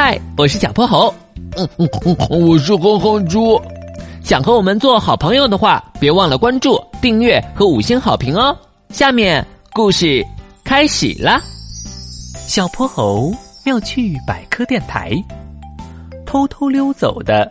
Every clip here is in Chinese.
嗨，我是小泼猴。嗯嗯嗯，我是哼哼猪。想和我们做好朋友的话，别忘了关注、订阅和五星好评哦。下面故事开始啦。小泼猴妙趣百科电台，偷偷溜走的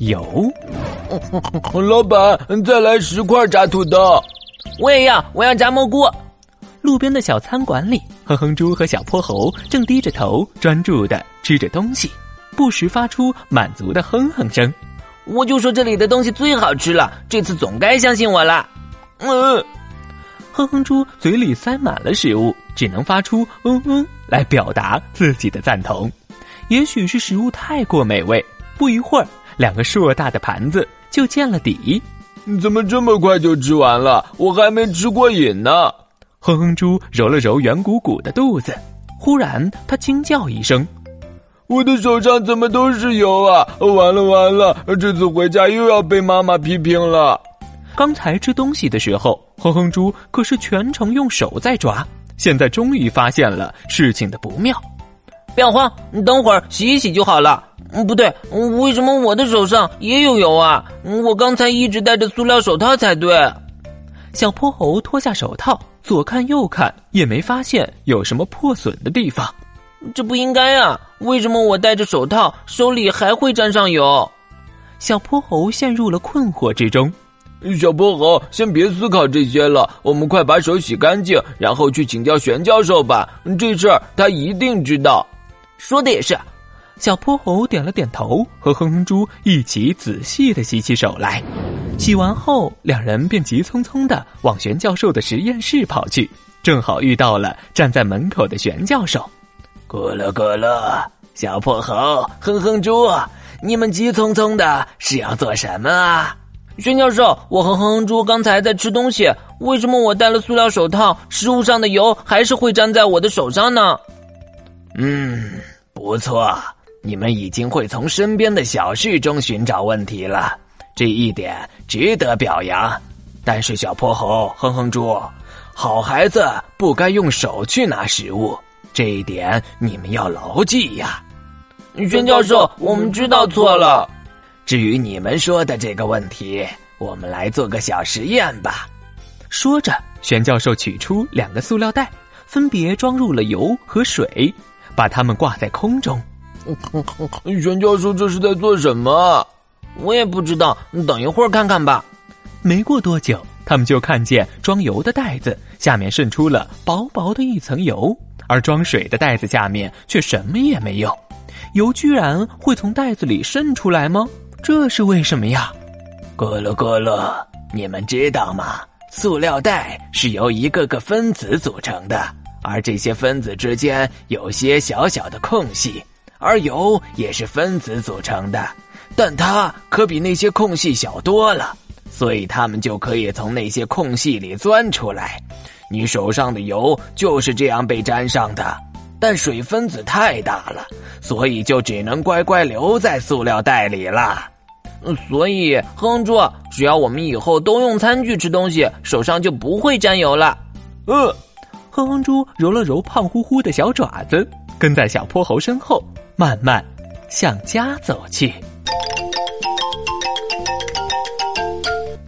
油。老板，再来十块炸土豆。我也要，我要炸蘑菇。路边的小餐馆里，哼哼猪和小泼猴正低着头专注的吃着东西，不时发出满足的哼哼声。我就说这里的东西最好吃了，这次总该相信我了。嗯，哼哼猪嘴里塞满了食物，只能发出嗯嗯来表达自己的赞同。也许是食物太过美味，不一会儿，两个硕大的盘子就见了底。怎么这么快就吃完了？我还没吃过瘾呢。哼哼猪揉了揉圆鼓鼓的肚子，忽然他惊叫一声。我的手上怎么都是油啊！完了完了，这次回家又要被妈妈批评了。刚才吃东西的时候，哼哼猪可是全程用手在抓，现在终于发现了事情的不妙。不要慌，你等会儿洗一洗就好了。嗯，不对，为什么我的手上也有油啊？我刚才一直戴着塑料手套才对。小泼猴脱下手套，左看右看，也没发现有什么破损的地方。这不应该啊！为什么我戴着手套，手里还会沾上油？小泼猴陷入了困惑之中。小泼猴，先别思考这些了，我们快把手洗干净，然后去请教玄教授吧。这事儿他一定知道。说的也是。小泼猴点了点头，和哼哼猪一起仔细的洗起手来。洗完后，两人便急匆匆的往玄教授的实验室跑去，正好遇到了站在门口的玄教授。咕噜咕噜，小破猴，哼哼猪，你们急匆匆的是要做什么啊？玄教授，我和哼哼猪刚才在吃东西，为什么我戴了塑料手套，食物上的油还是会粘在我的手上呢？嗯，不错，你们已经会从身边的小事中寻找问题了，这一点值得表扬。但是小泼猴，哼哼猪，好孩子不该用手去拿食物。这一点你们要牢记呀，玄教授，我们知道错了。至于你们说的这个问题，我们来做个小实验吧。说着，玄教授取出两个塑料袋，分别装入了油和水，把它们挂在空中。玄教授这是在做什么？我也不知道，等一会儿看看吧。没过多久，他们就看见装油的袋子下面渗出了薄薄的一层油。而装水的袋子下面却什么也没有，油居然会从袋子里渗出来吗？这是为什么呀？咕噜咕噜，你们知道吗？塑料袋是由一个个分子组成的，而这些分子之间有些小小的空隙，而油也是分子组成的，但它可比那些空隙小多了，所以它们就可以从那些空隙里钻出来。你手上的油就是这样被沾上的，但水分子太大了，所以就只能乖乖留在塑料袋里了。所以，哼哼猪，只要我们以后都用餐具吃东西，手上就不会沾油了。嗯，哼哼猪揉了揉胖乎乎的小爪子，跟在小泼猴身后，慢慢向家走去。